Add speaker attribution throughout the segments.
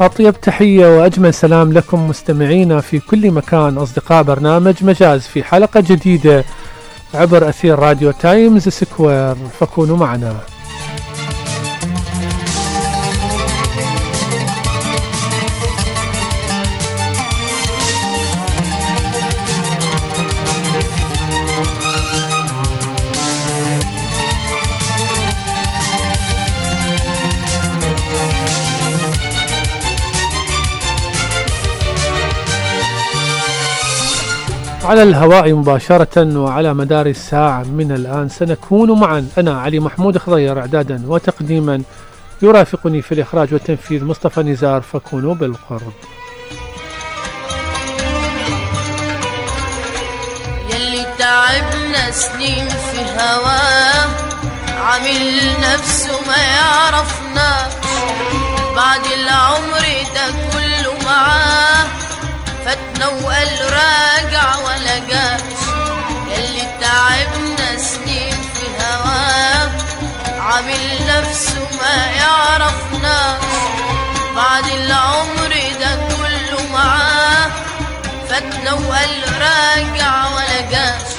Speaker 1: أطيب تحية وأجمل سلام لكم مستمعينا في كل مكان. أصدقاء برنامج مجاز في حلقة جديدة عبر أثير راديو تايمز سكوير. فكونوا معنا. على الهواء مباشرة وعلى مدار الساعة من الآن سنكون معا. أنا علي محمود خضير إعدادا وتقديما. يرافقني في الإخراج والتنفيذ مصطفى نزار. فكونوا بالقرب.
Speaker 2: يلي تعبنا سنين في هواه عامل نفسه ما يعرفنا بعد العمر ده كله معاه. فاتنا وقال راجع ولا جاش. يلي تعبنا سنين في هواه عامل نفسه ما يعرفنا بعد العمر ده كله معاه. فاتنا وقال راجع ولا جاش.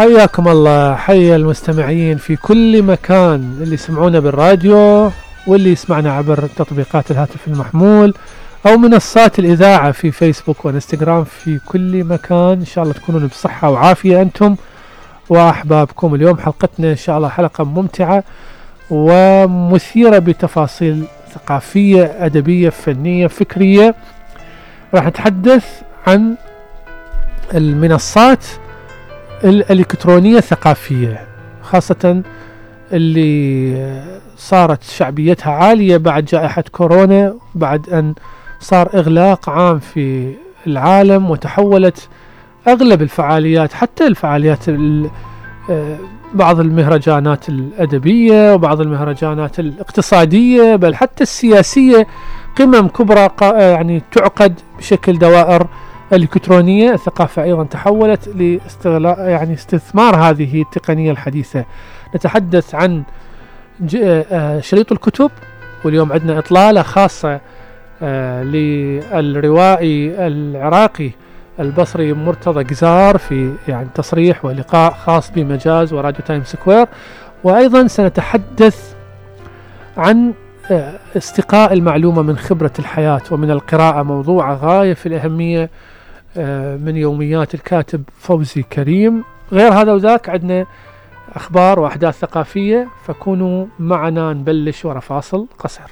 Speaker 1: حياكم الله. حيا المستمعين في كل مكان اللي يسمعونا بالراديو واللي يسمعنا عبر تطبيقات الهاتف المحمول أو منصات الإذاعة في فيسبوك وإنستغرام في كل مكان. إن شاء الله تكونون بصحة وعافية أنتم وأحبابكم. اليوم حلقتنا إن شاء الله حلقة ممتعة ومثيرة بتفاصيل ثقافية أدبية فنية فكرية. راح نتحدث عن المنصات الإلكترونية الثقافية خاصة اللي صارت شعبيتها عالية بعد جائحة كورونا بعد أن صار إغلاق عام في العالم وتحولت أغلب الفعاليات حتى الفعاليات ال- آه، بعض المهرجانات الأدبية وبعض المهرجانات الاقتصادية بل حتى السياسية قمم كبرى آه، يعني تعقد بشكل دوائر الإلكترونية الثقافة أيضا تحولت لاستغلاء يعني استثمار هذه التقنية الحديثة. نتحدث عن آه، شريط الكتب واليوم عندنا إطلالة خاصة آه، للروائي العراقي البصري مرتضى جزار في يعني تصريح ولقاء خاص بمجاز وراديو تايم سكوير. وأيضا سنتحدث عن آه، استقاء المعلومة من خبرة الحياة ومن القراءة موضوع غاية في الأهمية من يوميات الكاتب فوزي كريم. غير هذا وذاك عندنا أخبار وأحداث ثقافية فكونوا معنا نبلش ورا فاصل قصير.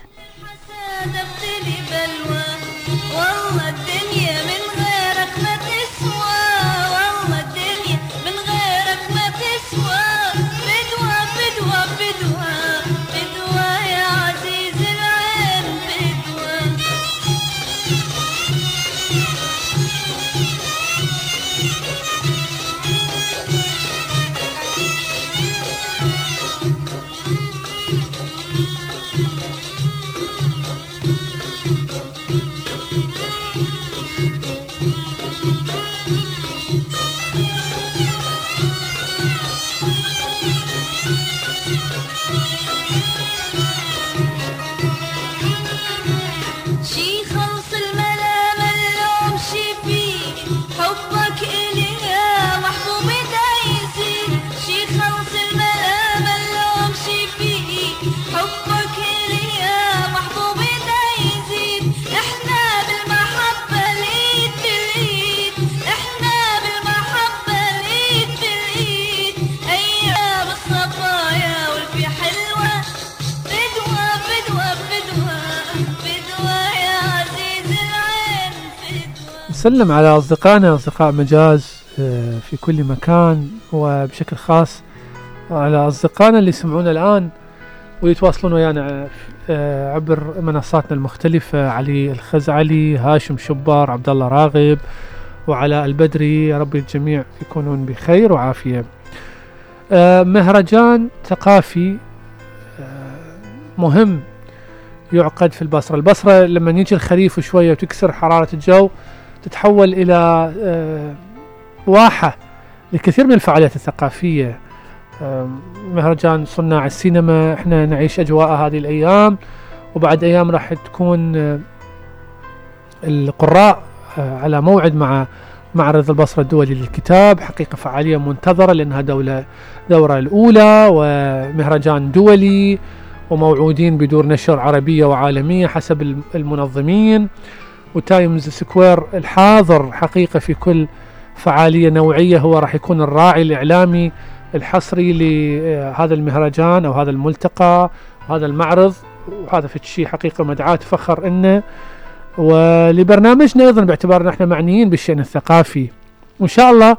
Speaker 1: نسلم على أصدقائنا أصدقاء مجاز آه، في كل مكان وبشكل خاص على أصدقائنا اللي يسمعونا الآن ويتواصلون ويانا آه، عبر منصاتنا المختلفة علي الخزعلي هاشم شبار عبد الله راغب وعلى البدري يا رب الجميع يكونون بخير وعافية. آه، مهرجان ثقافي مهم يعقد في البصرة. البصرة لما يجي الخريف شوية وتكسر حرارة الجو تتحول إلى آه، واحة لكثير من الفعاليات الثقافية. مهرجان صناع السينما إحنا نعيش أجواء هذه الأيام وبعد أيام راح تكون آه، القراء آه، على موعد مع معرض البصرة الدولي للكتاب. حقيقة فعالية منتظرة لأنها دولة دورة الأولى ومهرجان دولي وموعودين بدور نشر عربية وعالمية حسب الم- المنظمين. وتايمز سكوير الحاضر حقيقة في كل فعالية نوعية هو راح يكون الراعي الإعلامي الحصري لهذا المهرجان أو هذا الملتقى وهذا المعرض. وهذا في شيء حقيقة مدعاة فخر إنه. ولبرنامجنا أيضا باعتبار أن إحنا معنيين بالشأن الثقافي. وإن شاء الله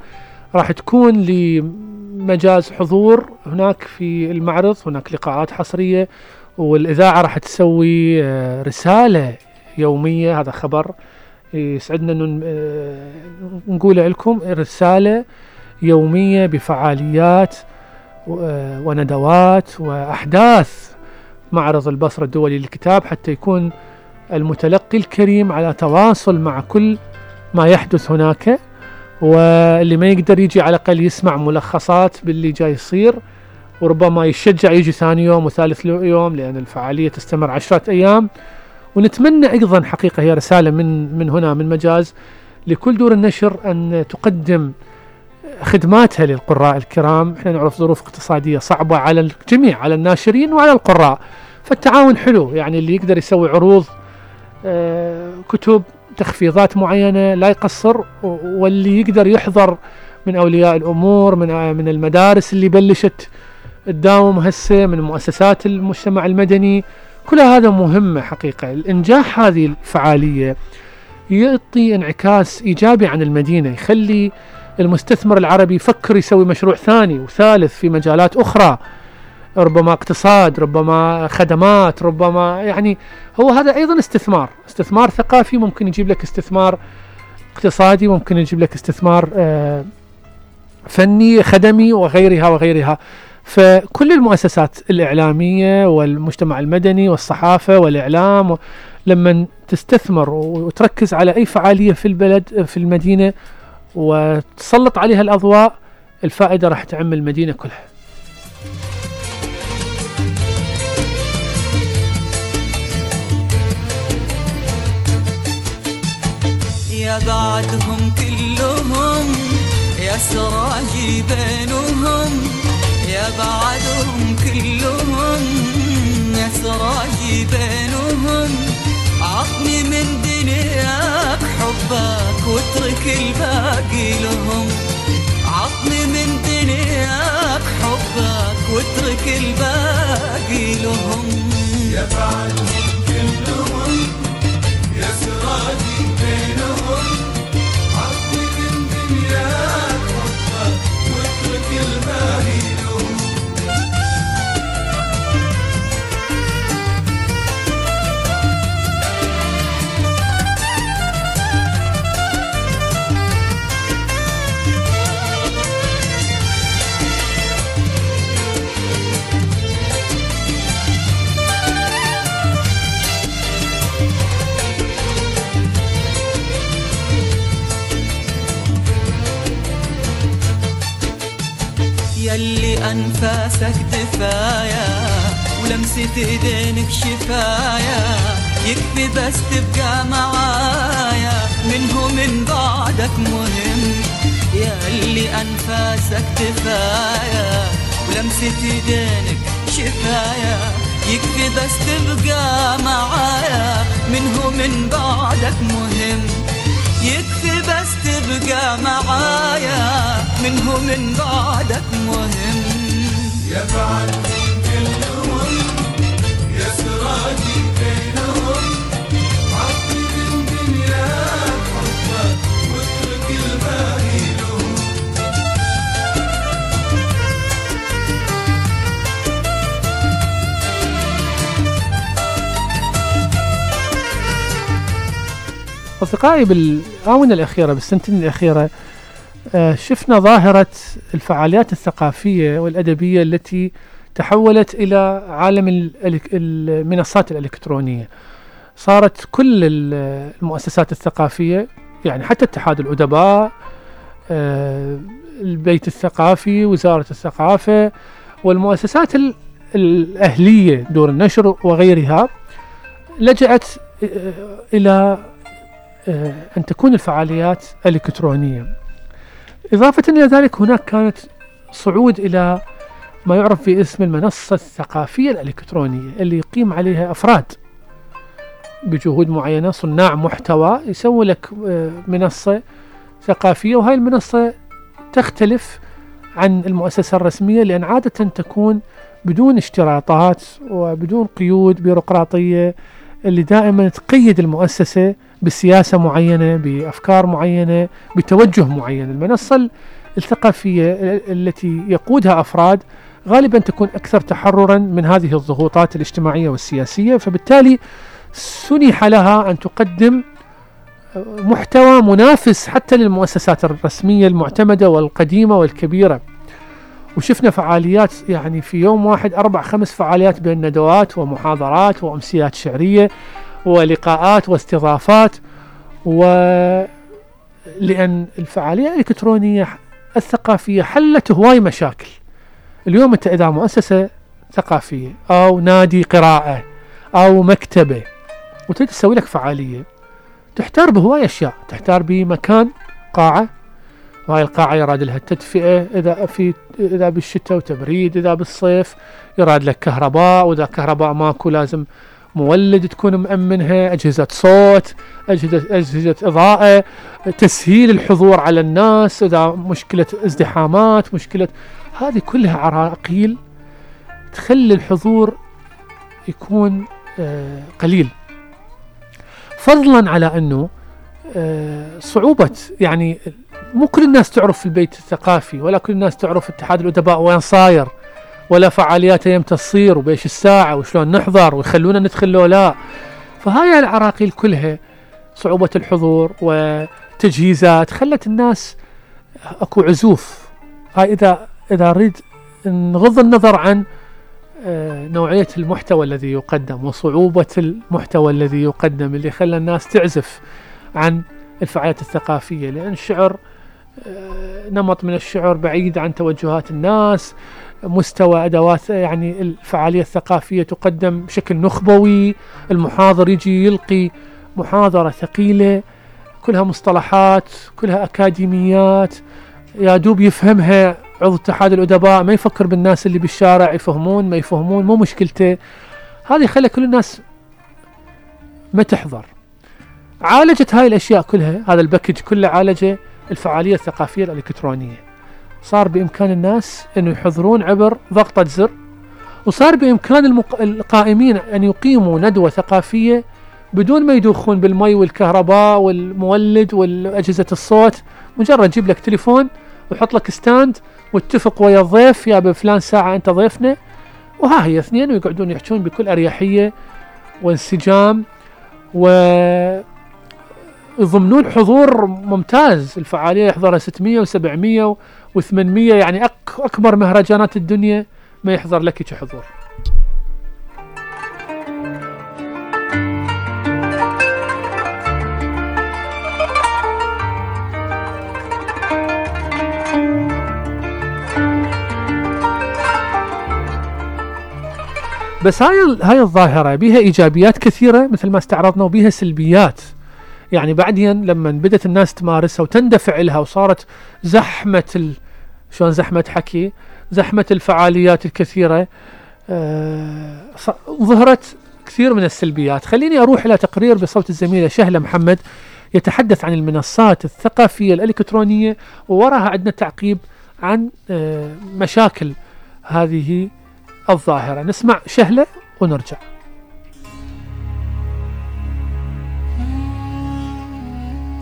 Speaker 1: راح تكون لمجاز حضور هناك في المعرض هناك لقاءات حصرية والإذاعة راح تسوي آه، رسالة يومية هذا خبر. يسعدنا أن آه، نقوله لكم رسالة يومية بفعاليات آه، وندوات وأحداث معرض البصرة الدولي للكتاب حتى يكون المتلقي الكريم على تواصل مع كل ما يحدث هناك. واللي ما يقدر يجي على الأقل يسمع ملخصات باللي جاي يصير وربما يشجع يجي ثاني يوم وثالث يوم لأن الفعالية تستمر عشرة أيام. ونتمنى أيضا حقيقة هي رسالة من من هنا من مجاز لكل دور النشر أن تقدم خدماتها للقراء الكرام. إحنا نعرف ظروف اقتصادية صعبة على الجميع على الناشرين وعلى القراء. فالتعاون حلو يعني اللي يقدر يسوي عروض آه، كتب تخفيضات معينة لا يقصر واللي يقدر يحضر من أولياء الأمور من من المدارس اللي بلشت تداوم هسه من مؤسسات المجتمع المدني. كل هذا مهمة حقيقة. الإنجاح هذه الفعالية يعطي انعكاس إيجابي عن المدينة يخلي المستثمر العربي يفكر يسوي مشروع ثاني وثالث في مجالات أخرى ربما اقتصاد ربما خدمات ربما يعني هو هذا أيضا استثمار. استثمار ثقافي ممكن يجيب لك استثمار اقتصادي ممكن يجيب لك استثمار آه، فني خدمي وغيرها وغيرها. فكل المؤسسات الإعلامية والمجتمع المدني والصحافة والإعلام لما تستثمر وتركز على أي فعالية في البلد في المدينة وتسلط عليها الأضواء الفائدة راح تعم المدينة كلها.
Speaker 3: يا بعدهم كلهم يا سراجي بينهم. يا بعدهم كلهم يا سراجي بينهم. عطني من دنياك حبك واترك الباقي لهم. عطني من دنياك حبك واترك الباقي لهم. يا بعدهم كلهم يا سراجي ومن بعدك مهم. يا كلهم عطل الدنيا واترك الباقي
Speaker 1: أصدقائي بالآونة الأخيرة بالسنتين الأخيرة شفنا ظاهرة الفعاليات الثقافية والأدبية التي تحولت إلى عالم المنصات الإلكترونية. صارت كل ال- المؤسسات الثقافية يعني حتى اتحاد الأدباء آه، البيت الثقافي وزارة الثقافة والمؤسسات ال- الأهلية دور النشر وغيرها لجأت آه، إلى آه، أن تكون الفعاليات إلكترونية. إضافة إلى ذلك هناك كانت صعود إلى ما يعرف باسم المنصة الثقافية الإلكترونية اللي يقيم عليها أفراد بجهود معينة صناع محتوى يسوي لك آه، منصة ثقافية وهاي المنصة تختلف عن المؤسسة الرسمية لأن عادة تكون بدون اشتراطات وبدون قيود بيروقراطية اللي دائما تقيد المؤسسة بسياسة معينة بأفكار معينة بتوجه معين. المنصة الثقافية التي يقودها أفراد غالبا تكون أكثر تحررا من هذه الضغوطات الاجتماعية والسياسية فبالتالي سنح لها أن تقدم محتوى منافس حتى للمؤسسات الرسمية المعتمدة والقديمة والكبيرة. وشفنا فعاليات يعني في يوم واحد أربع خمس فعاليات بين ندوات ومحاضرات وأمسيات شعرية. ولقاءات واستضافات و لأن الفعالية الإلكترونية الثقافية حلت هواي مشاكل. اليوم أنت إذا مؤسسة ثقافية أو نادي قراءة أو مكتبة وتريد تسوي لك فعالية تحتار بهواي أشياء. تحتار بمكان قاعة. وهاي القاعة يراد لها التدفئة إذا في إذا بالشتاء وتبريد إذا بالصيف يراد لك كهرباء وإذا كهرباء ماكو لازم مولد تكون مأمنها أجهزة صوت أجهزة, أجهزة إضاءة تسهيل الحضور على الناس إذا مشكلة ازدحامات مشكلة هذه كلها عراقيل تخلي الحضور يكون آه، قليل. فضلا على أنه آه، صعوبة يعني مو كل الناس تعرف البيت الثقافي ولا كل الناس تعرف اتحاد الأدباء وين صاير. ولا فعالياته يمتى تصير وبإيش الساعة وشلون نحضر ويخلونا ندخل لو لا. فهاي العراقيل كلها صعوبة الحضور وتجهيزات خلت الناس أكو عزوف. هاي إذا إذا نريد نغض النظر عن آه، نوعية المحتوى الذي يقدم وصعوبة المحتوى الذي يقدم اللي خلى الناس تعزف عن الفعاليات الثقافية. لأن الشعر آه، نمط من الشعر بعيد عن توجهات الناس مستوى أدوات يعني الفعالية الثقافية تقدم بشكل نخبوي المحاضر يجي يلقي محاضرة ثقيلة كلها مصطلحات كلها أكاديميات يا دوب يفهمها عضو اتحاد الأدباء ما يفكر بالناس اللي بالشارع يفهمون ما يفهمون مو مشكلته. هذه خلى كل الناس ما تحضر. عالجت هاي الأشياء كلها هذا الباكج كله عالجه الفعالية الثقافية الإلكترونية. صار بإمكان الناس أنه يحضرون عبر ضغطة زر وصار بإمكان المق... القائمين أن يقيموا ندوة ثقافية بدون ما يدوخون بالمي والكهرباء والمولد والأجهزة الصوت. مجرد جيب لك تليفون وحط لك ستاند واتفق ويا الضيف يا بفلان ساعة أنت ضيفنا. وها هي اثنين ويقعدون يحجون بكل أريحية وانسجام و يضمنون حضور ممتاز. الفعالية يحضرها 600 و700 و800 يعني أك أكبر مهرجانات الدنيا ما يحضر لك حضور. بس هاي هاي الظاهرة بها إيجابيات كثيرة مثل ما استعرضنا وبها سلبيات. يعني بعدين لما بدأت الناس تمارسها وتندفع لها وصارت زحمة ال... شلون زحمة حكي؟ زحمة الفعاليات الكثيرة آه... ظهرت كثير من السلبيات. خليني أروح إلى تقرير بصوت الزميلة شهلة محمد يتحدث عن المنصات الثقافية الإلكترونية ووراها عندنا تعقيب عن آه... مشاكل هذه الظاهرة. نسمع شهلة ونرجع.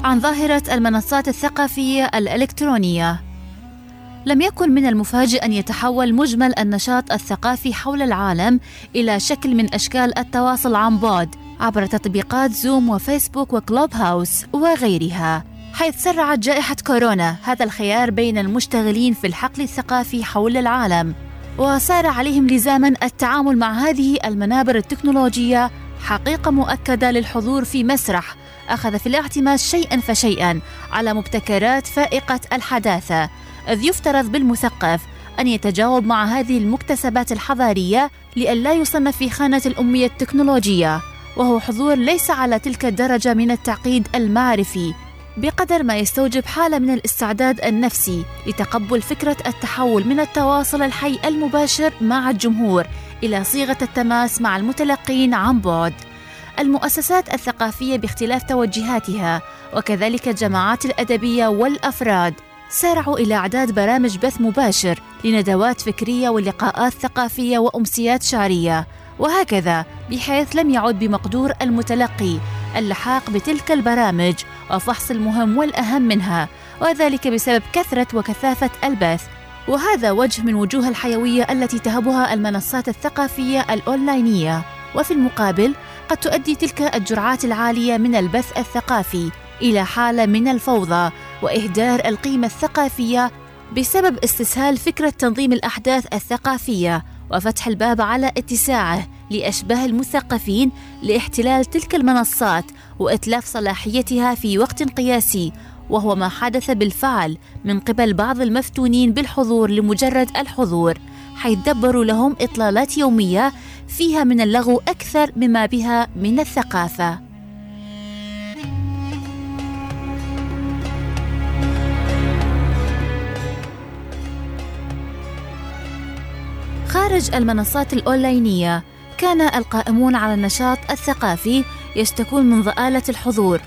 Speaker 4: عن ظاهرة المنصات الثقافية الإلكترونية. لم يكن من المفاجئ أن يتحول مجمل النشاط الثقافي حول العالم إلى شكل من أشكال التواصل عن بعد عبر تطبيقات زوم وفيسبوك وكلوب هاوس وغيرها حيث سرعت جائحة كورونا هذا الخيار بين المشتغلين في الحقل الثقافي حول العالم وصار عليهم لزاما التعامل مع هذه المنابر التكنولوجية حقيقة مؤكدة للحضور في مسرح أخذ في الاعتماد شيئا فشيئا على مبتكرات فائقة الحداثة إذ يفترض بالمثقف أن يتجاوب مع هذه المكتسبات الحضارية لئلا يصنف في خانة الأمية التكنولوجية وهو حضور ليس على تلك الدرجة من التعقيد المعرفي بقدر ما يستوجب حالة من الاستعداد النفسي لتقبل فكرة التحول من التواصل الحي المباشر مع الجمهور إلى صيغة التماس مع المتلقين عن بعد. المؤسسات الثقافية باختلاف توجهاتها وكذلك الجماعات الأدبية والأفراد. سارعوا إلى إعداد برامج بث مباشر لندوات فكرية ولقاءات ثقافية وأمسيات شعرية. وهكذا بحيث لم يعد بمقدور المتلقي اللحاق بتلك البرامج وفحص المهم والأهم منها وذلك بسبب كثرة وكثافة البث. وهذا وجه من وجوه الحيوية التي تهبها المنصات الثقافية الأونلاينية. وفي المقابل قد تؤدي تلك الجرعات العالية من البث الثقافي إلى حالة من الفوضى وإهدار القيمة الثقافية بسبب استسهال فكرة تنظيم الأحداث الثقافية وفتح الباب على اتساعه لأشباه المثقفين لاحتلال تلك المنصات وإتلاف صلاحيتها في وقت قياسي وهو ما حدث بالفعل من قبل بعض المفتونين بالحضور لمجرد الحضور حيث دبروا لهم إطلالات يومية فيها من اللغو أكثر مما بها من الثقافة. خارج المنصات الأونلاينية كان القائمون على النشاط الثقافي يشتكون من ضآلة الحضور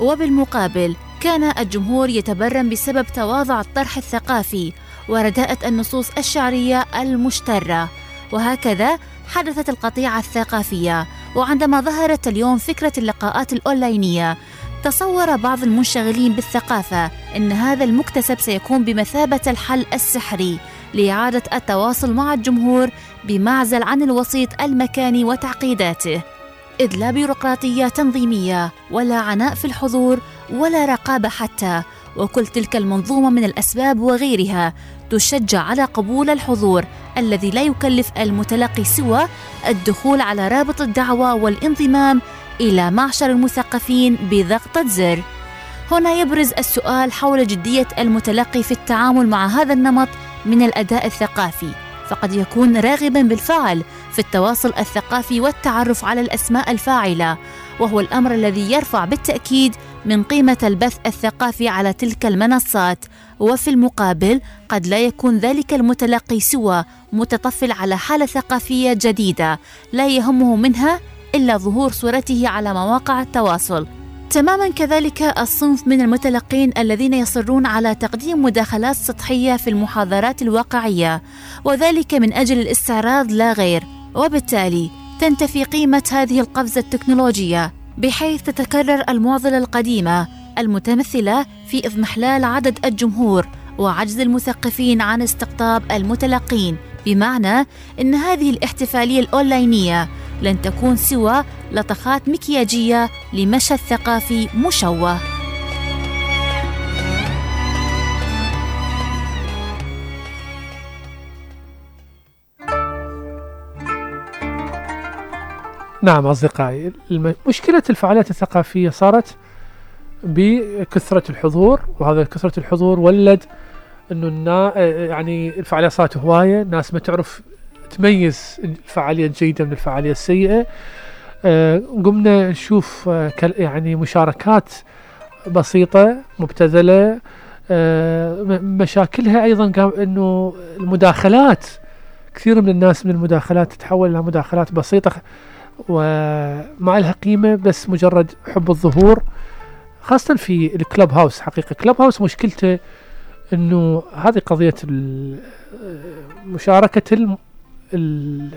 Speaker 4: وبالمقابل كان الجمهور يتبرم بسبب تواضع الطرح الثقافي ورداءة النصوص الشعرية المشترة وهكذا حدثت القطيعة الثقافية وعندما ظهرت اليوم فكرة اللقاءات الأونلاينية تصور بعض المنشغلين بالثقافة أن هذا المكتسب سيكون بمثابة الحل السحري لإعادة التواصل مع الجمهور بمعزل عن الوسيط المكاني وتعقيداته. إذ لا بيروقراطية تنظيمية ولا عناء في الحضور ولا رقابة حتى وكل تلك المنظومة من الأسباب وغيرها تشجع على قبول الحضور الذي لا يكلف المتلقي سوى الدخول على رابط الدعوة والانضمام إلى معشر المثقفين بضغطة زر هنا يبرز السؤال حول جدية المتلقي في التعامل مع هذا النمط من الأداء الثقافي. فقد يكون راغبا بالفعل في التواصل الثقافي والتعرف على الأسماء الفاعلة وهو الأمر الذي يرفع بالتأكيد من قيمة البث الثقافي على تلك المنصات. وفي المقابل قد لا يكون ذلك المتلقي سوى متطفل على حالة ثقافية جديدة لا يهمه منها إلا ظهور صورته على مواقع التواصل. تماما كذلك الصنف من المتلقين الذين يصرون على تقديم مداخلات سطحية في المحاضرات الواقعية وذلك من أجل الاستعراض لا غير. وبالتالي تنتفي قيمة هذه القفزة التكنولوجية. بحيث تتكرر المعضله القديمة المتمثلة في اضمحلال عدد الجمهور وعجز المثقفين عن استقطاب المتلقين بمعنى إن هذه الاحتفالية الأونلاينية لن تكون سوى لطخات مكياجية لمشهد ثقافي مشوه.
Speaker 1: نعم أصدقائي. مشكلة الفعاليات الثقافية صارت بكثرة الحضور وهذا كثرة الحضور ولد إنه النا يعني الفعاليات صارت هواية ناس ما تعرف تميز الفعالية الجيدة من الفعالية السيئة. آه، قمنا نشوف آه، يعني مشاركات بسيطة مبتذلة. آه، مشاكلها أيضا قام أنه المداخلات كثير من الناس من المداخلات تتحول إلى مداخلات بسيطة. وما لها قيمة بس مجرد حب الظهور خاصة في الكلب هاوس. حقيقة كلب هاوس مشكلته إنه هذه قضية مشاركة الم- ال-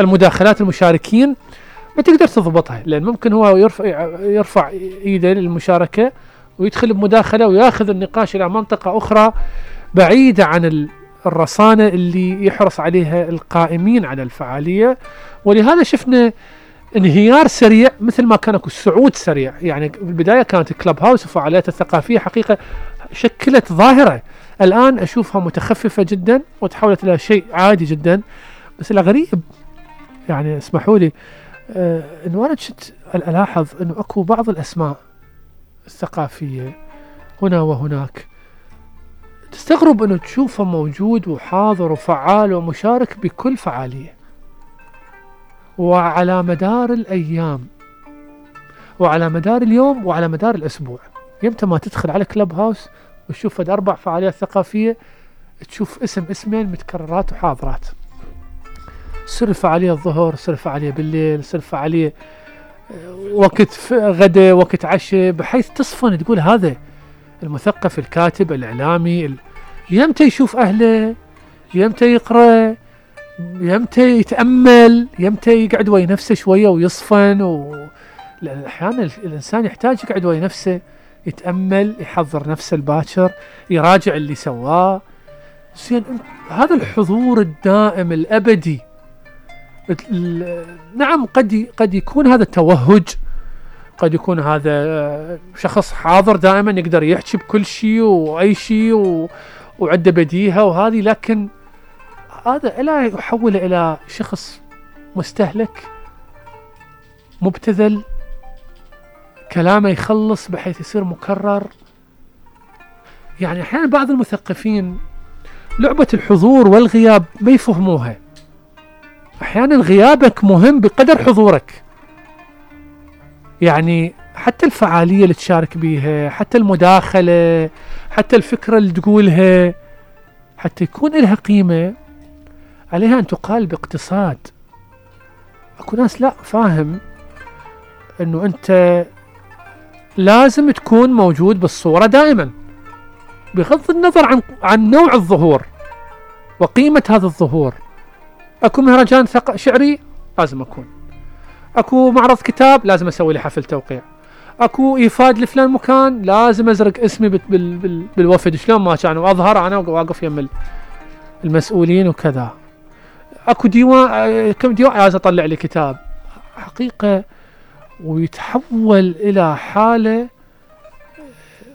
Speaker 1: المداخلات المشاركين ما تقدر تضبطها لأن ممكن هو يرفع يرفع إيده للمشاركة ويدخل بمداخلة ويأخذ النقاش إلى منطقة أخرى بعيدة عن ال- الرصانة اللي يحرص عليها القائمين على الفعالية. ولهذا شفنا انهيار سريع مثل ما كان اكو صعود سريع. يعني في البدايه كانت كلب هاوس وفعالياتها الثقافية حقيقة شكلت ظاهرة. الآن أشوفها متخففة جدا وتحولت إلى شيء عادي جدا. بس الغريب يعني اسمحوا لي آه إنه أنا كنت ألاحظ إنه أكو بعض الأسماء الثقافية هنا وهناك تستغرب إنه تشوفه موجود وحاضر وفعال ومشارك بكل فعالية. وعلى مدار الأيام وعلى مدار اليوم وعلى مدار الأسبوع. يمتى ما تدخل على كلب هاوس وتشوف فد أربع فعاليات ثقافية تشوف اسم اسمين متكررات وحاضرات. تصير الفعاليه الظهر تصير الفعاليه بالليل تصير الفعاليه آه، وقت غدا وقت عشاء بحيث تصفن تقول هذا المثقف الكاتب الإعلامي ال... يمتى يشوف أهله يمتى يقرا يمتى يتأمل يمتى يقعد ويا نفسه شوية ويصفن و... لأن أحيانا ال- الإنسان يحتاج يقعد ويا نفسه يتأمل يحضر نفسه الباكر يراجع اللي سواه زين هذا الحضور الدائم الأبدي ال- نعم قد قد يكون هذا توهج قد يكون هذا آه، شخص حاضر دائما يقدر يحكي بكل شيء وأي شيء. وعنده بديهة وهذه لكن هذا لا يحوله إلى شخص مستهلك مبتذل كلامه يخلص بحيث يصير مكرر. يعني أحيانا بعض المثقفين لعبة الحضور والغياب ما يفهموها. أحيانا غيابك مهم بقدر حضورك. يعني حتى الفعالية اللي تشارك بيها حتى المداخلة حتى الفكرة اللي تقولها حتى يكون لها قيمة. عليها أن تقال باقتصاد. أكو ناس لا فاهم أنه أنت لازم تكون موجود بالصورة دائما بغض النظر عن عن نوع الظهور وقيمة هذا الظهور. أكو مهرجان ثق... شعري لازم أكون. أكو معرض كتاب لازم أسوي لي حفل توقيع. أكو إيفاد لفلان مكان لازم أزرق اسمي بال بال بال بالوفد شلون ما كان وأظهر أنا وأقف يم ال- المسؤولين وكذا. اكو ديوان آه، كم ديوان لازم اطلع لي كتاب. حقيقة ويتحول إلى حالة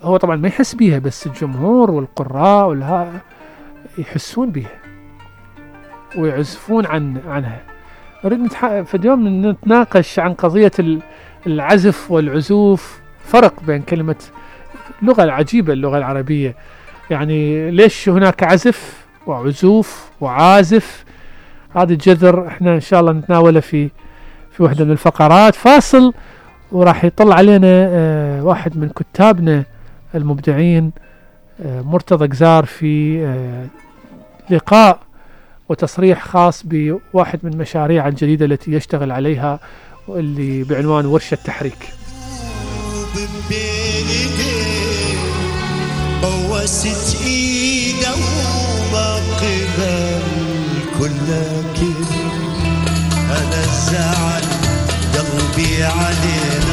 Speaker 1: هو طبعا ما يحس بيها بس الجمهور والقراء والها يحسون بيها ويعزفون عن عنها. نريد نتح... في اليوم نتناقش عن قضية ال... العزف والعزوف. فرق بين كلمة اللغة العجيبة اللغة العربية. يعني ليش هناك عزف وعزوف وعازف؟ هذا الجذر إحنا إن شاء الله نتناوله في في واحدة من الفقرات. فاصل وراح يطل علينا آه واحد من كتابنا المبدعين آه مرتضى جزار في آه لقاء وتصريح خاص بواحد من مشاريع الجديدة التي يشتغل عليها واللي بعنوان ورشة تحريك
Speaker 5: بوست إيده وما قبل كلك أنا الزعل قلبي عليه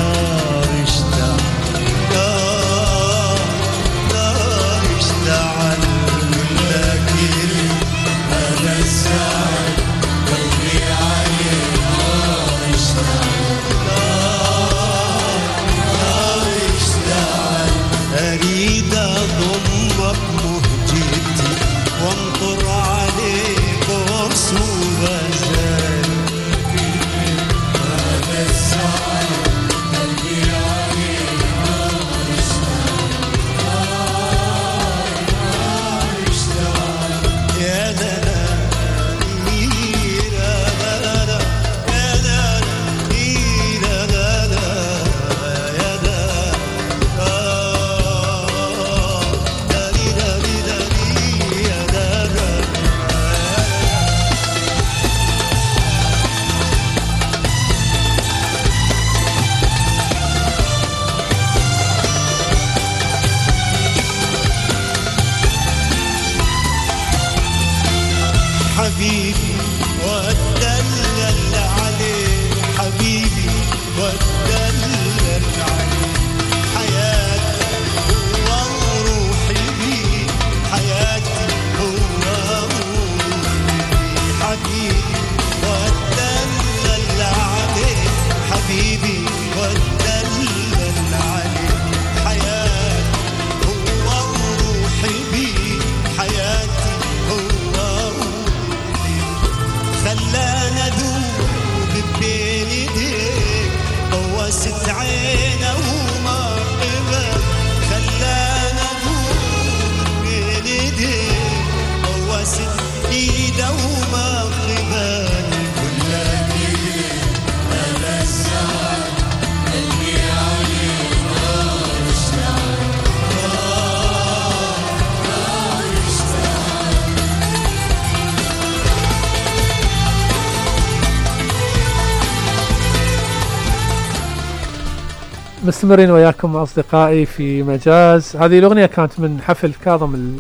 Speaker 1: مستمرين وياكم أصدقائي في مجاز. هذه الأغنية كانت من حفل كاظم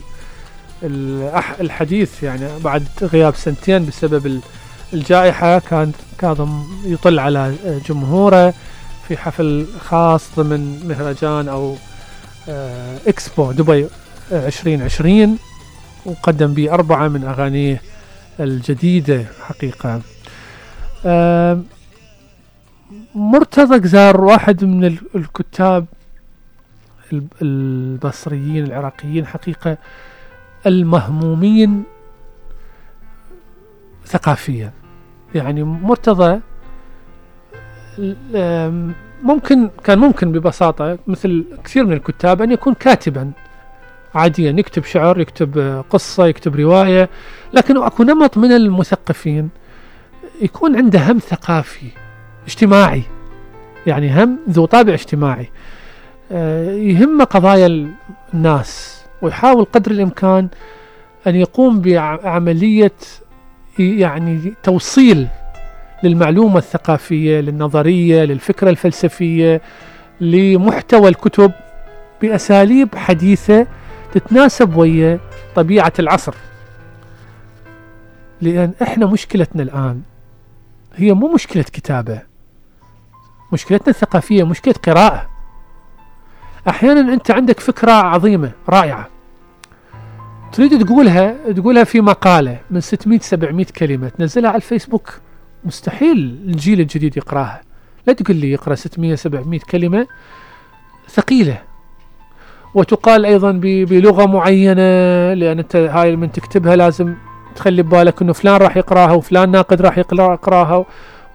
Speaker 1: الحديث يعني بعد غياب سنتين بسبب ال- الجائحة. كان كاظم يطل على جمهوره في حفل خاص ضمن مهرجان أو آه، إكسبو دبي آه، 2020 وقدم به اربعه من أغانيه الجديدة حقيقة. آم، مرتضى جزار واحد من ال- الكتاب ال- البصريين العراقيين حقيقة المهمومين ثقافيا. يعني مرتضى ممكن كان ممكن ببساطة مثل كثير من الكتاب أن يكون كاتبا عاديا يكتب شعر يكتب قصة يكتب رواية لكن أكو نمط من المثقفين يكون عنده هم ثقافي. اجتماعي يعني هم ذو طابع اجتماعي. آه، يهم قضايا الناس ويحاول قدر الإمكان أن يقوم بعملية يعني توصيل للمعلومة الثقافية للنظرية للفكرة الفلسفية لمحتوى الكتب بأساليب حديثة تتناسب ويا طبيعة العصر. لأن إحنا مشكلتنا الآن هي مو مشكلة كتابة. مشكلتنا الثقافية مشكلة قراءة. أحيانا أنت عندك فكرة عظيمة رائعة. تريد تقولها تقولها في مقالة من 600 700 كلمة تنزلها على الفيسبوك. مستحيل الجيل الجديد يقراها. لا تقول لي يقرأ 600 700 كلمة ثقيلة. وتقال أيضا بلغة معينة لأن أنت هاي من تكتبها لازم تخلي ببالك أنه فلان راح يقراها وفلان ناقد راح يقرأ- يقراها.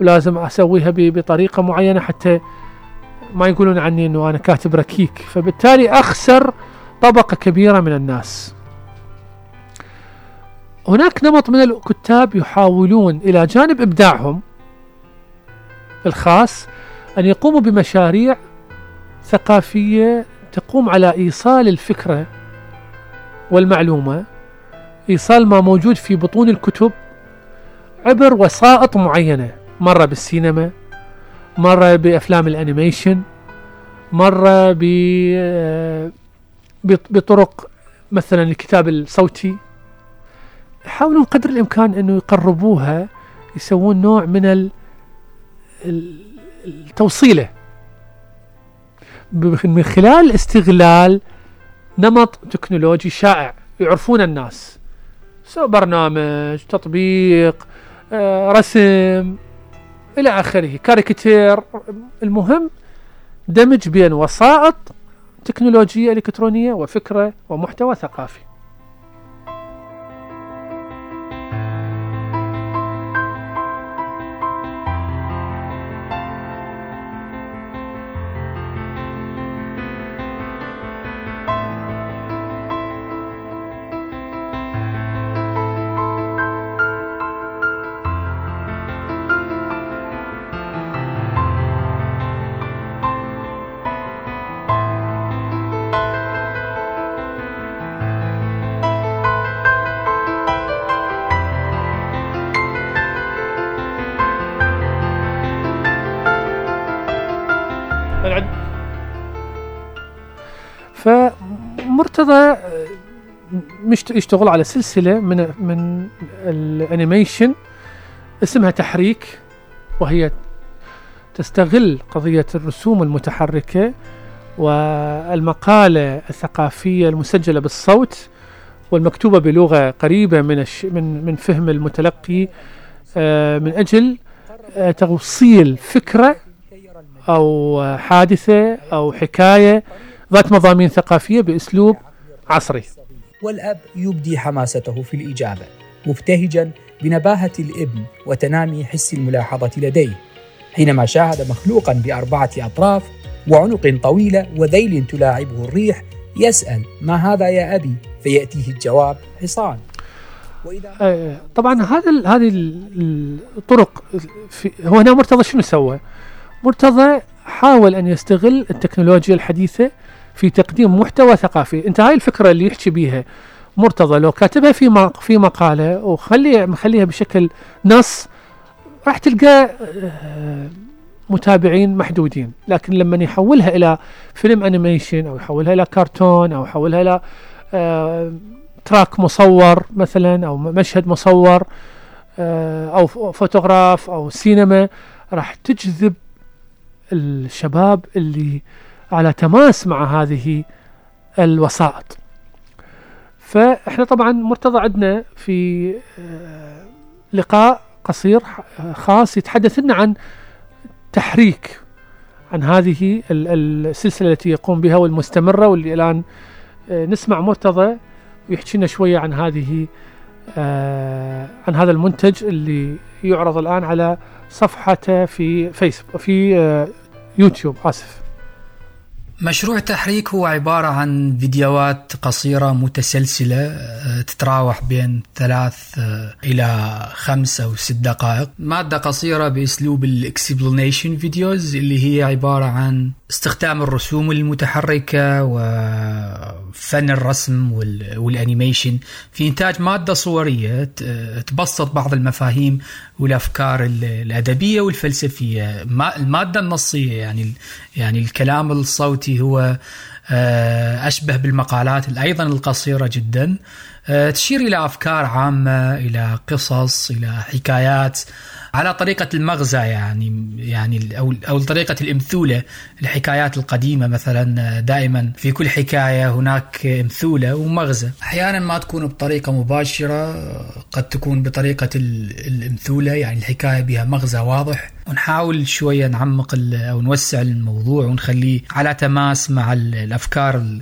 Speaker 1: ولازم أسويها بطريقة معينة حتى ما يقولون عني إنه أنا كاتب ركيك. فبالتالي أخسر طبقة كبيرة من الناس. هناك نمط من الكتاب يحاولون إلى جانب إبداعهم الخاص أن يقوموا بمشاريع ثقافية تقوم على إيصال الفكرة والمعلومة إيصال ما موجود في بطون الكتب عبر وسائط معينة. مرة بالسينما مرة بأفلام الأنيميشن مرة ب آه، بط- بطرق مثلا الكتاب الصوتي. يحاولون قدر الإمكان أنه يقربوها يسوون نوع من ال- ال- التوصيلة. من خلال استغلال نمط تكنولوجي شائع يعرفون الناس. سواء برنامج تطبيق آه، رسم. إلى آخره. كاريكاتير المهم دمج بين وسائط تكنولوجية إلكترونية وفكرة ومحتوى ثقافي. فمرتضى آه، مش يشتغل على سلسلة من من الانيميشن اسمها تحريك وهي تستغل قضية الرسوم المتحركة والمقالة الثقافية المسجلة بالصوت والمكتوبة بلغة قريبة من الش من من فهم المتلقي آه، من أجل آه، توصيل فكرة أو حادثة أو حكاية ذات مضامين ثقافية بأسلوب عصري.
Speaker 6: والأب يبدي حماسته في الإجابة مبتهجا بنباهة الابن وتنامي حس الملاحظة لديه حينما شاهد مخلوقا بأربعة أطراف وعنق طويلة وذيل تلاعبه الريح يسأل ما هذا يا أبي فيأتيه الجواب حصان وإذا
Speaker 1: آه، طبعا هذا هذه ال- الطرق في هو هنا مرتضى شنو سوى؟ مرتضى حاول أن يستغل التكنولوجيا الحديثة في تقديم محتوى ثقافي، انت هاي الفكرة اللي يحكي بيها مرتضى لو كاتبها في في مقالة وخليها مخليها بشكل نص راح تلقى آه، متابعين محدودين، لكن لما يحولها إلى فيلم انيميشن أو يحولها إلى كرتون أو يحولها إلى آه، تراك مصور مثلا أو مشهد مصور آه، أو فوتوغراف أو سينما راح تجذب الشباب اللي على تماس مع هذه الوسائط. فإحنا طبعا مرتضى عندنا في آه، لقاء قصير خاص يتحدث لنا عن تحريك عن هذه ال- السلسلة التي يقوم بها والمستمرة واللي الآن آه، نسمع مرتضى ويحكي لنا شوية عن هذه آه عن هذا المنتج اللي يعرض الآن على صفحته في فيسبوك في يوتيوب. آسف.
Speaker 7: مشروع تحريك هو عبارة عن فيديوهات قصيرة متسلسلة آه، تتراوح بين ثلاث آه، إلى خمس أو ست دقائق. مادة قصيرة بأسلوب ال explanation videos اللي هي عبارة عن استخدام الرسوم المتحركة وفن الرسم وال- وال animation في إنتاج مادة صورية تبسط بعض المفاهيم والأفكار ال- الأدبية والفلسفية. ما- المادة النصية يعني يعني الكلام الصوتي هو آه، أشبه بالمقالات أيضا القصيرة جدا. آه، تشير إلى أفكار عامة إلى قصص إلى حكايات. على طريقة المغزى يعني يعني أو أو طريقة الإمثولة الحكايات القديمة مثلا دائما في كل حكاية هناك إمثولة ومغزى. أحيانا ما تكون بطريقة مباشرة قد تكون بطريقة ال- الإمثولة يعني الحكاية بها مغزى واضح. ونحاول شوية نعمق أو نوسع الموضوع ونخليه على تماس مع ال- الأفكار ال-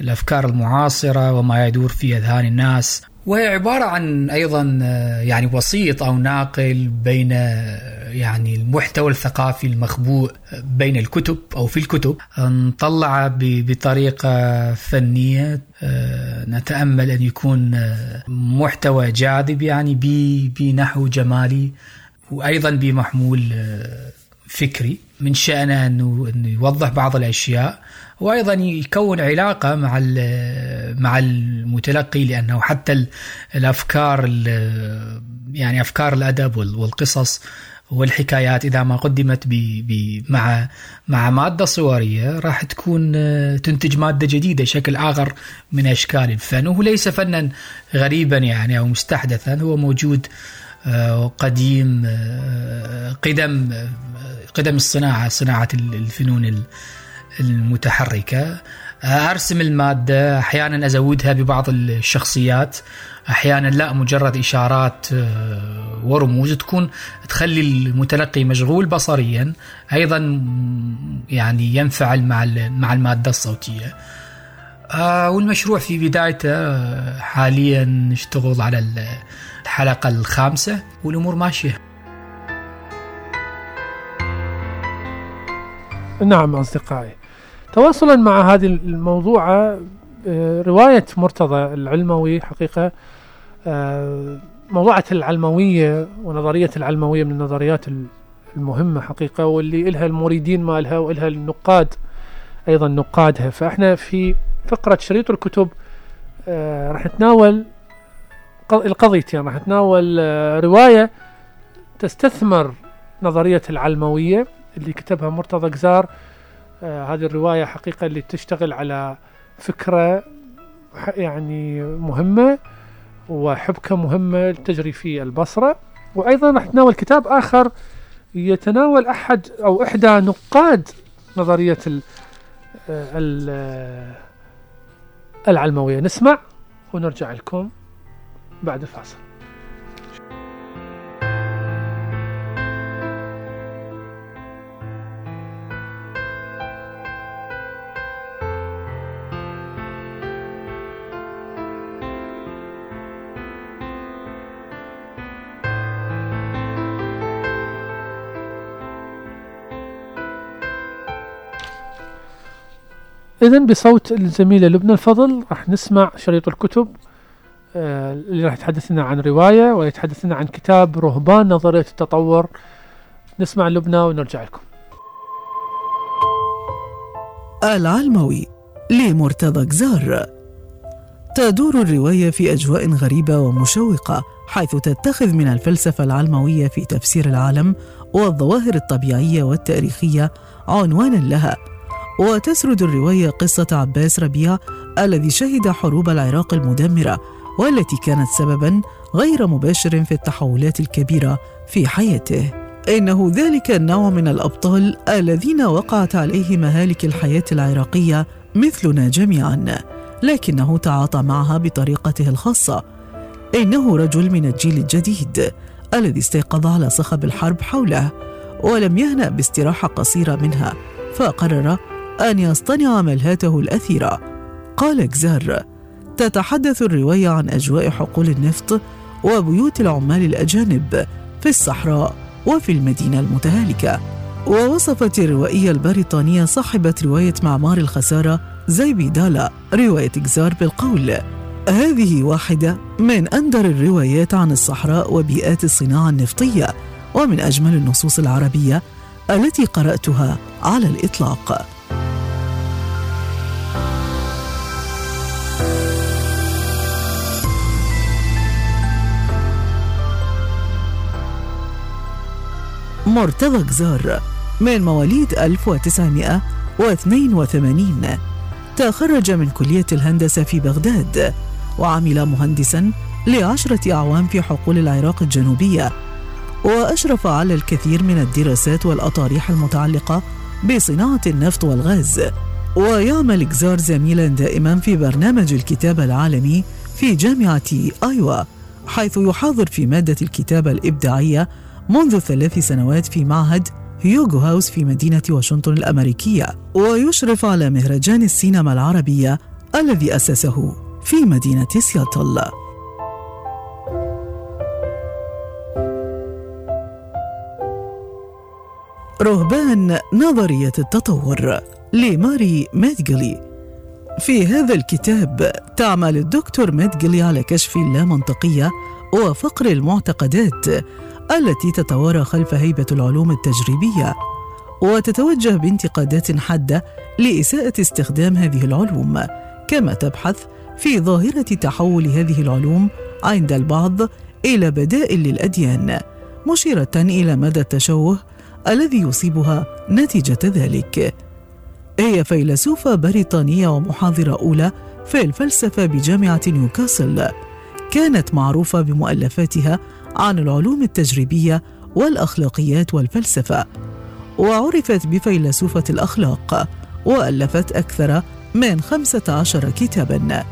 Speaker 7: الأفكار المعاصرة وما يدور في أذهان الناس. وهي عبارة عن أيضا آه، يعني وسيط أو ناقل بين آه، يعني المحتوى الثقافي المخبوء بين الكتب أو في الكتب. نطلع بطريقة فنية آه، نتأمل أن يكون محتوى جاذب يعني بنحو جمالي وأيضا بمحمول فكري. من شأنه أنه أنه يوضح بعض الأشياء وأيضا يكون علاقة مع مع المتلقي لأنه حتى ال- الأفكار ال- يعني أفكار الأدب وال- والقصص والحكايات إذا ما قدمت ب ب مع مع مادة صورية راح تكون آه، تنتج مادة جديدة شكل آخر من أشكال. الفن وهو ليس فنا غريبا يعني أو مستحدثا هو موجود آه، قديم آه، قدم قدم الصناعة صناعة ال- الفنون ال- المتحركة. آه، أرسم المادة أحيانا أزودها ببعض الشخصيات. أحيانا لا مجرد إشارات آه، ورموز تكون تخلي المتلقي مشغول بصريا. أيضا يعني ينفعل مع مع المادة الصوتية. آه، والمشروع في بدايته حاليا نشتغل على ال- الحلقة الخامسة والأمور ماشية.
Speaker 1: نعم أصدقائي. تواصلا مع هذه الموضوع آه، رواية مرتضى العلموي حقيقة آه، موضوعة العلموية ونظرية العلموية من النظريات المهمة حقيقة واللي إلها المريدين مالها وإلها النقاد أيضا نقادها. فإحنا في فقرة شريط الكتب آه، راح نتناول القضيتين. راح نتناول رواية تستثمر نظرية العلموية اللي كتبها مرتضى قزار آه هذه الرواية حقيقة اللي تشتغل على فكرة يعني مهمة وحبكة مهمة تجري في البصرة. وأيضا راح نتناول كتاب آخر يتناول أحد أو إحدى نقاد نظرية ال ال العلموية. نسمع ونرجع لكم بعد الفاصل. إذا بصوت الزميلة لبنى الفضل راح نسمع شريط الكتب آه، اللي راح يتحدث لنا عن رواية ويتحدث لنا عن كتاب رهبان نظرية التطور. نسمع لبنى ونرجع لكم.
Speaker 8: العلموي لمرتضى جزار. تدور الرواية في أجواء غريبة ومشوقة حيث تتخذ من الفلسفة العلموية في تفسير العالم والظواهر الطبيعية والتاريخية عنوانا لها. وتسرد الرواية قصة عباس ربيع الذي شهد حروب العراق المدمرة والتي كانت سببا غير مباشر في التحولات الكبيرة في حياته. إنه ذلك النوع من الأبطال الذين وقعت عليه مهالك الحياة العراقية مثلنا جميعا. لكنه تعاطى معها بطريقته الخاصة. إنه رجل من الجيل الجديد الذي استيقظ على صخب الحرب حوله ولم يهنأ باستراحة قصيرة منها فقرر أن يصطنع ملهاته الأثيرة. قال جزار تتحدث الرواية عن أجواء حقول النفط وبيوت العمال الأجانب في الصحراء وفي المدينة المتهالكة. ووصفت الروائية البريطانية صاحبة رواية معمار الخسارة زيبي دالا رواية جزار بالقول هذه واحدة من أندر الروايات عن الصحراء وبيئات الصناعة النفطية ومن أجمل النصوص العربية التي قرأتها على الإطلاق. مرتضى جزار من مواليد 1982 تخرج من كلية الهندسة في بغداد وعمل مهندسا لعشرة أعوام في حقول العراق الجنوبية. وأشرف على الكثير من الدراسات والأطاريح المتعلقة بصناعة النفط والغاز. ويعمل جزار زميلا دائما في برنامج الكتابة العالمي في جامعة أيوا حيث يحاضر في مادة الكتابة الإبداعية منذ ثلاث سنوات في معهد هيوغو هاوس في مدينة واشنطن الأمريكية ويشرف على مهرجان السينما العربية الذي أسسه في مدينة سياتل. رهبان نظرية التطور لماري ميدجلي في هذا الكتاب تعمل الدكتور ميدجلي على كشف اللامنطقية وفقر المعتقدات التي تتوارى خلف هيبة العلوم التجريبية وتتوجه بانتقادات حادة لإساءة استخدام هذه العلوم كما تبحث في ظاهرة تحول هذه العلوم عند البعض إلى بدائل للأديان مشيرة إلى مدى التشوه الذي يصيبها نتيجة ذلك. هي فيلسوفة بريطانية ومحاضرة أولى في الفلسفة بجامعة نيوكاسل كانت معروفة بمؤلفاتها عن العلوم التجريبية والأخلاقيات والفلسفة وعرفت بفيلسوفة الأخلاق وألفت أكثر من خمسة عشر كتاباً.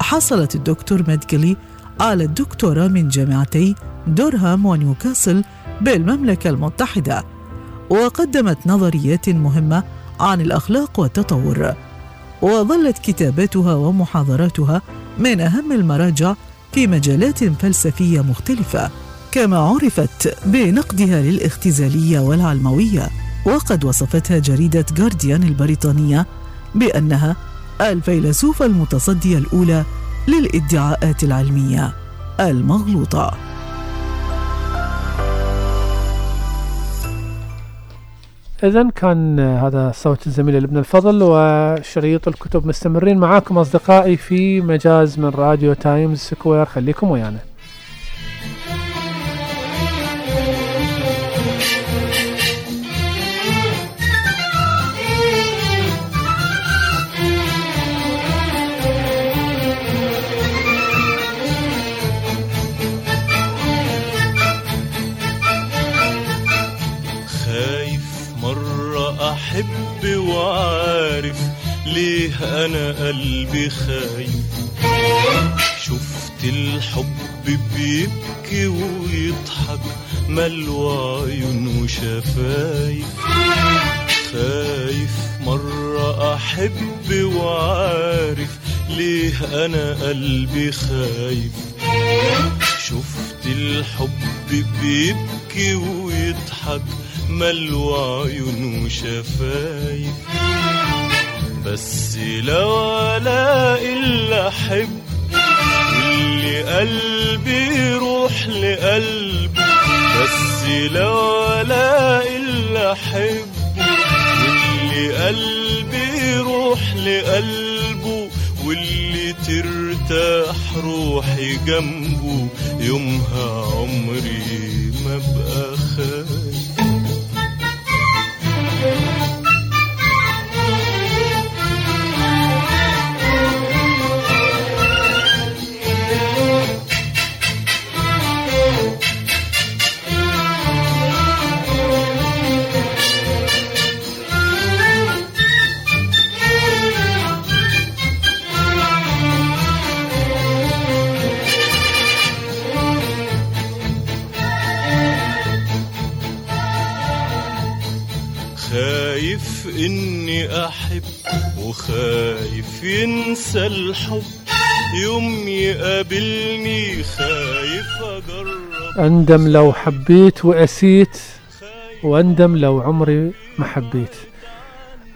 Speaker 8: حصلت الدكتور ميدكلي على الدكتوراه من جامعتي دورهام ونيوكاسل بالمملكة المتحدة وقدمت نظريات مهمة عن الأخلاق والتطور وظلت كتاباتها ومحاضراتها من أهم المراجع في مجالات فلسفية مختلفة كما عرفت بنقدها للاختزالية والعلموية وقد وصفتها جريدة جارديان البريطانية بأنها الفيلسوفة المتصدية الأولى للإدعاءات العلمية المغلوطة.
Speaker 1: إذا كان هذا صوت الزميلة لبنى الفضل وشريط الكتب مستمرين معاكم أصدقائي في مجاز من راديو تايمز سكوير. خليكم ويانا.
Speaker 5: أحب وعارف ليه أنا قلبي خايف. شفت الحب بيبكي ويضحك ملوى عيون وشفايف. خايف مرة أحب وعارف ليه أنا قلبي خايف. شفت الحب بيبكي ويضحك ملوى عيون وشفايف بس الاقي اللي احب واللي قلبي يروح لقلبه بس الاقي اللي احب واللي قلبي يروح لقلبه. واللي ترتاح روحي جنبه يومها عمري ما بقى خايف. وخايف ينسى الحب يوم يقابلني خايف أجرب.
Speaker 1: أندم لو حبيت وأسيت وأندم لو عمري ما حبيت.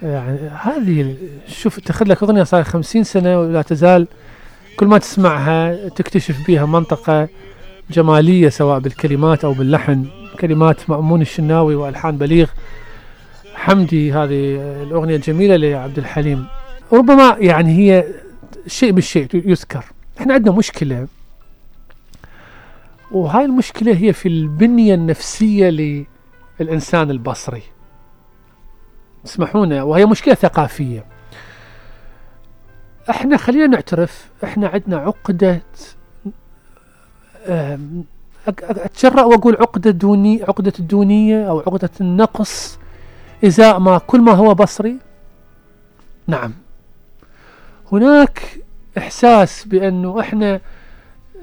Speaker 1: يعني هذه شوف تاخذ لك أغنية صار خمسين سنة ولا تزال كل ما تسمعها تكتشف بها منطقة جمالية سواء بالكلمات أو باللحن. كلمات مأمون الشناوي وألحان بليغ. حمدي هذه الأغنية الجميلة لعبد الحليم. ربما يعني هي شيء بالشيء يذكر. إحنا عندنا مشكلة. وهاي المشكلة هي في البنية النفسية للإنسان البصري. اسمحونا وهي مشكلة ثقافية. إحنا خلينا نعترف إحنا عندنا عقدة اتجرأ وأقول عقدة دوني عقدة الدونية أو عقدة النقص إزاء ما كل ما هو بصري؟ نعم. هناك إحساس بأنه إحنا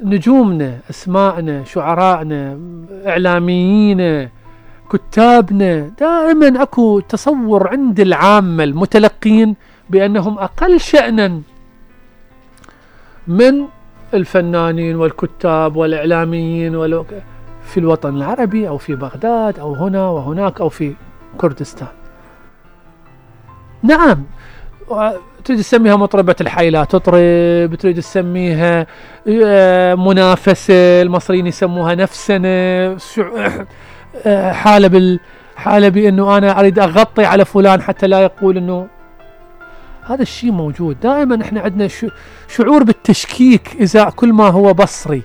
Speaker 1: نجومنا أسماءنا شعرائنا إعلاميين كتابنا دائما أكو تصور عند العامة المتلقين بأنهم أقل شانا من الفنانين والكتاب والإعلاميين والو- في الوطن العربي أو في بغداد أو هنا وهناك أو في كردستان. نعم تريد تسميها مطربة الحي لا تطرب تريد تسميها آه، منافسة المصريين يسموها نفسنة شع- آه، حالة بال حالة بأنه أنا أريد أغطي على فلان حتى لا يقول أنه هذا الشيء موجود. دائما إحنا عندنا شعور بالتشكيك ازاء كل ما هو بصري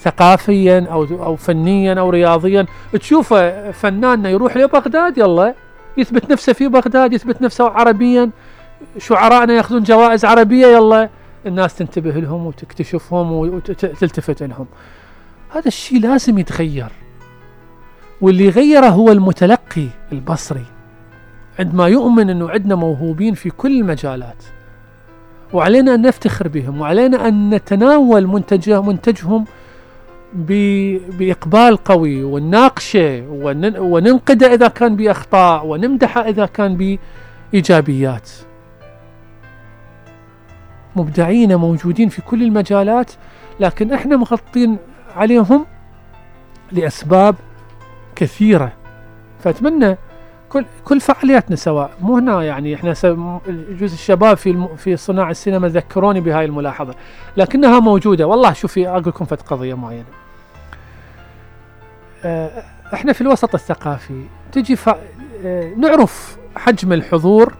Speaker 1: ثقافيا أو أو فنيا أو رياضيا. تشوفه فناننا يروح لبغداد يلا يثبت نفسه في بغداد يثبت نفسه عربيا. شعرائنا ياخذون جوائز عربية يلا الناس تنتبه لهم وتكتشفهم وتلتفت لهم. هذا الشيء لازم يتغير. واللي يغيره هو المتلقي البصري. عندما يؤمن إنه عندنا موهوبين في كل المجالات وعلينا أن نفتخر بهم وعلينا أن نتناول منتجه منتجهم بإقبال قوي ونناقشه ونن- وننقده إذا كان بأخطاء ونمدحه إذا كان بإيجابيات. مبدعين موجودين في كل المجالات لكن إحنا مغطين عليهم لأسباب كثيرة. فأتمنى كل كل فعالياتنا سواء مو هنا يعني إحنا جزء الشباب في الم في صناع السينما ذكروني بهاي الملاحظة لكنها موجودة. والله شوفي أقول لكم فت قضية معينة. آه، إحنا في الوسط الثقافي تجي ف... آه، نعرف حجم الحضور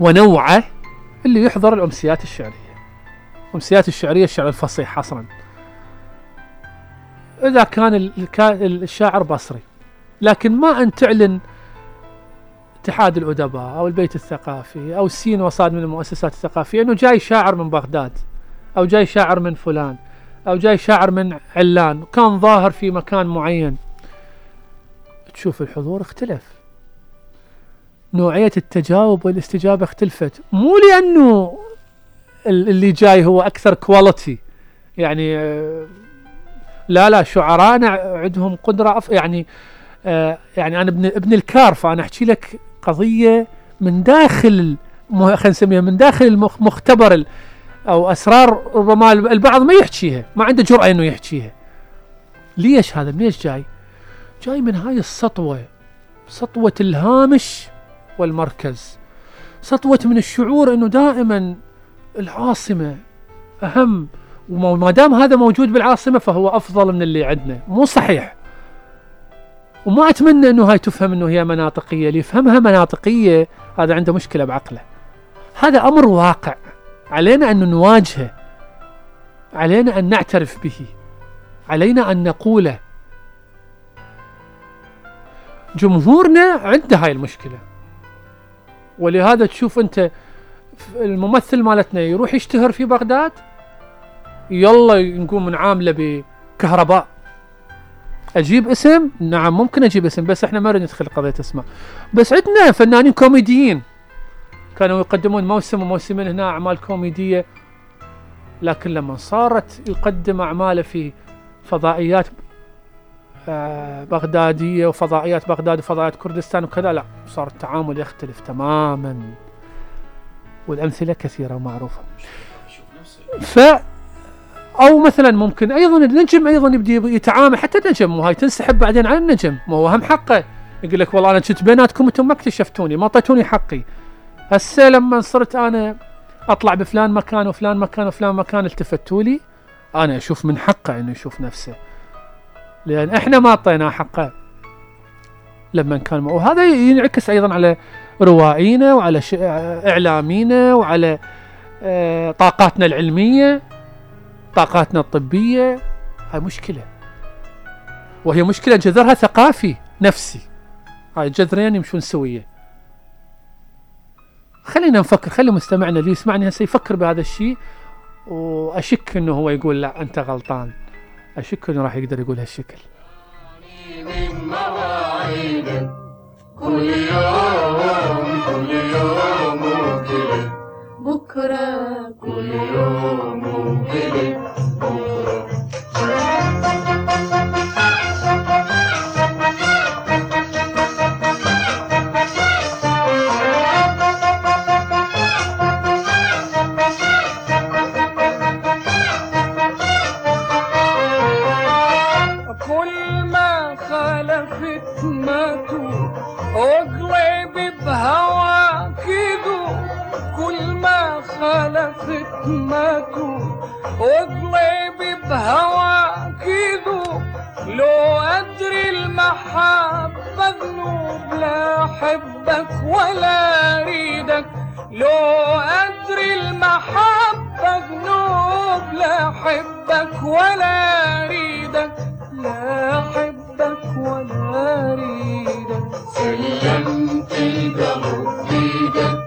Speaker 1: ونوعه اللي يحضر الأمسيات الشعرية. الامسيات الشعرية الشعر الفصيح حصرا. إذا كان الشاعر بصري. لكن ما أن تعلن اتحاد الأدباء أو البيت الثقافي أو سين وصاد من المؤسسات الثقافية أنه جاي شاعر من بغداد أو جاي شاعر من فلان أو جاي شاعر من علان. كان ظاهر في مكان معين. تشوف الحضور اختلف. نوعية التجاوب والاستجابة اختلفت. مو لأنه ال- اللي جاي هو أكثر quality يعني آه، لا لا شعراءنا عندهم قدرة أف يعني آه، يعني أنا ابن ابن الكار فأنا أحكي لك قضية من داخل خلينا نسميها من داخل المخ- مختبر ال- أو أسرار ربما الب- البعض ما يحكيها ما عنده جرأة إنه يحكيها. ليش هذا؟ ليش جاي؟ جاي من هاي السطوة سطوة الهامش والمركز. سطوة من الشعور أنه دائما العاصمة أهم وما دام هذا موجود بالعاصمة فهو أفضل من اللي عندنا. مو صحيح. وما أتمنى أنه هاي تفهم أنه هي مناطقية. اللي يفهمها مناطقية هذا عنده مشكلة بعقله. هذا أمر واقع. علينا أن نواجهه. علينا أن نعترف به. علينا أن نقوله. جمهورنا عنده هاي المشكلة. ولهذا تشوف أنت الممثل مالتنا يروح يشتهر في بغداد يلا نقوم نعامله بكهرباء. أجيب اسم؟ نعم ممكن أجيب اسم بس إحنا ما ندخل قضية أسماء. بس عندنا فنانين كوميديين. كانوا يقدمون موسم وموسمين هنا أعمال كوميدية لكن لما صارت يقدم أعماله في فضائيات آه، بغدادية وفضائيات بغداد وفضائيات كردستان وكذا لا صار التعامل يختلف تماما. والأمثلة كثيرة ومعروفة. ف أو مثلا ممكن أيضا النجم أيضا يبدي يتعامل حتى النجم وهاي تنسحب بعدين على النجم ما هو هم حقه. يقول لك والله أنا كنت بيناتكم أنتم ما اكتشفتوني ما أعطيتوني حقي. هسه لما صرت أنا أطلع بفلان مكان وفلان مكان وفلان مكان التفتوا لي أنا أشوف من حقه إنه يشوف نفسه. لأن إحنا ما اعطيناه حقه لما كان وهذا ينعكس أيضا على روائينا وعلى ش... إعلامينا وعلى آه، طاقاتنا العلمية طاقاتنا الطبية. هاي مشكلة. وهي مشكلة جذرها ثقافي نفسي. هاي الجذرين يمشون سوية. خلينا نفكر خلي مستمعنا اللي يسمعني هسه يفكر بهذا الشيء وأشك إنه هو يقول لا أنت غلطان. أشك إنه راح يقدر يقول هالشكل.
Speaker 9: كل يوم كل يوم بكرة كل يوم بكرة
Speaker 10: اقلبي بهوا كيدو لو أدري المحبة ذنوب لا أحبك ولا أريدك. لو أدري المحبة ذنوب لا أحبك ولا أريدك. لا أحبك ولا أريدك.
Speaker 9: سلمت القلب بيدك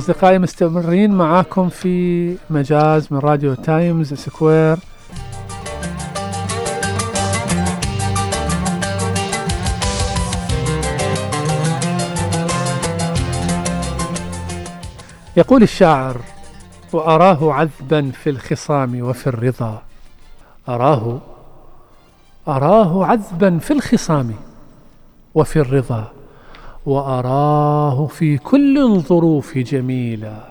Speaker 1: أصدقائي مستمرين معاكم في مجاز من راديو تايمز سكوير. يقول الشاعر وأراه عذبا في الخصام وفي الرضا. أراه أراه عذبا في الخصام وفي الرضا. وأراه في كل الظروف جميلا.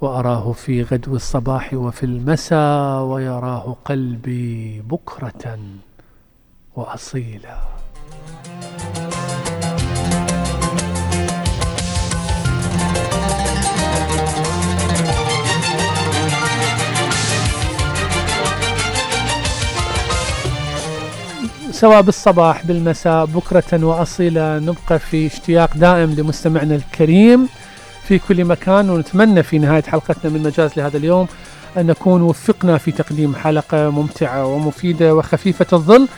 Speaker 1: وأراه في غدو الصباح وفي المساء ويراه قلبي بكرة وأصيلا. سواء بالصباح بالمساء بكرة وأصيلا نبقى في اشتياق دائم لمستمعنا الكريم في كل مكان ونتمنى في نهاية حلقتنا من مجاز لهذا اليوم أن نكون وفقنا في تقديم حلقة ممتعة ومفيدة وخفيفة الظل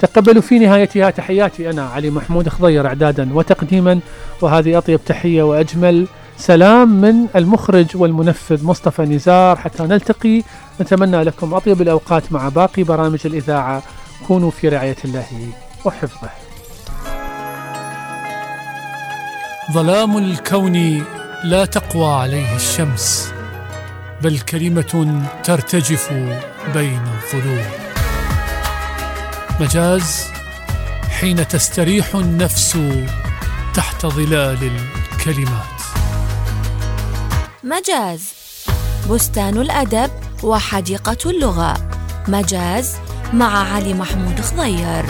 Speaker 1: تقبلوا في نهايتها. تحياتي أنا علي محمود خضير إعدادا وتقديما وهذه أطيب تحية وأجمل سلام من المخرج والمنفذ مصطفى نزار. حتى نلتقي نتمنى لكم أطيب الأوقات مع باقي برامج الإذاعة. كونوا في رعاية الله وحفظه.
Speaker 11: ظلام الكون لا تقوى عليه الشمس بل كلمة ترتجف بين الظلوم. مجاز حين تستريح النفس تحت ظلال الكلمات.
Speaker 12: مجاز بستان الأدب وحديقة اللغة. مجاز مع علي محمود خضير.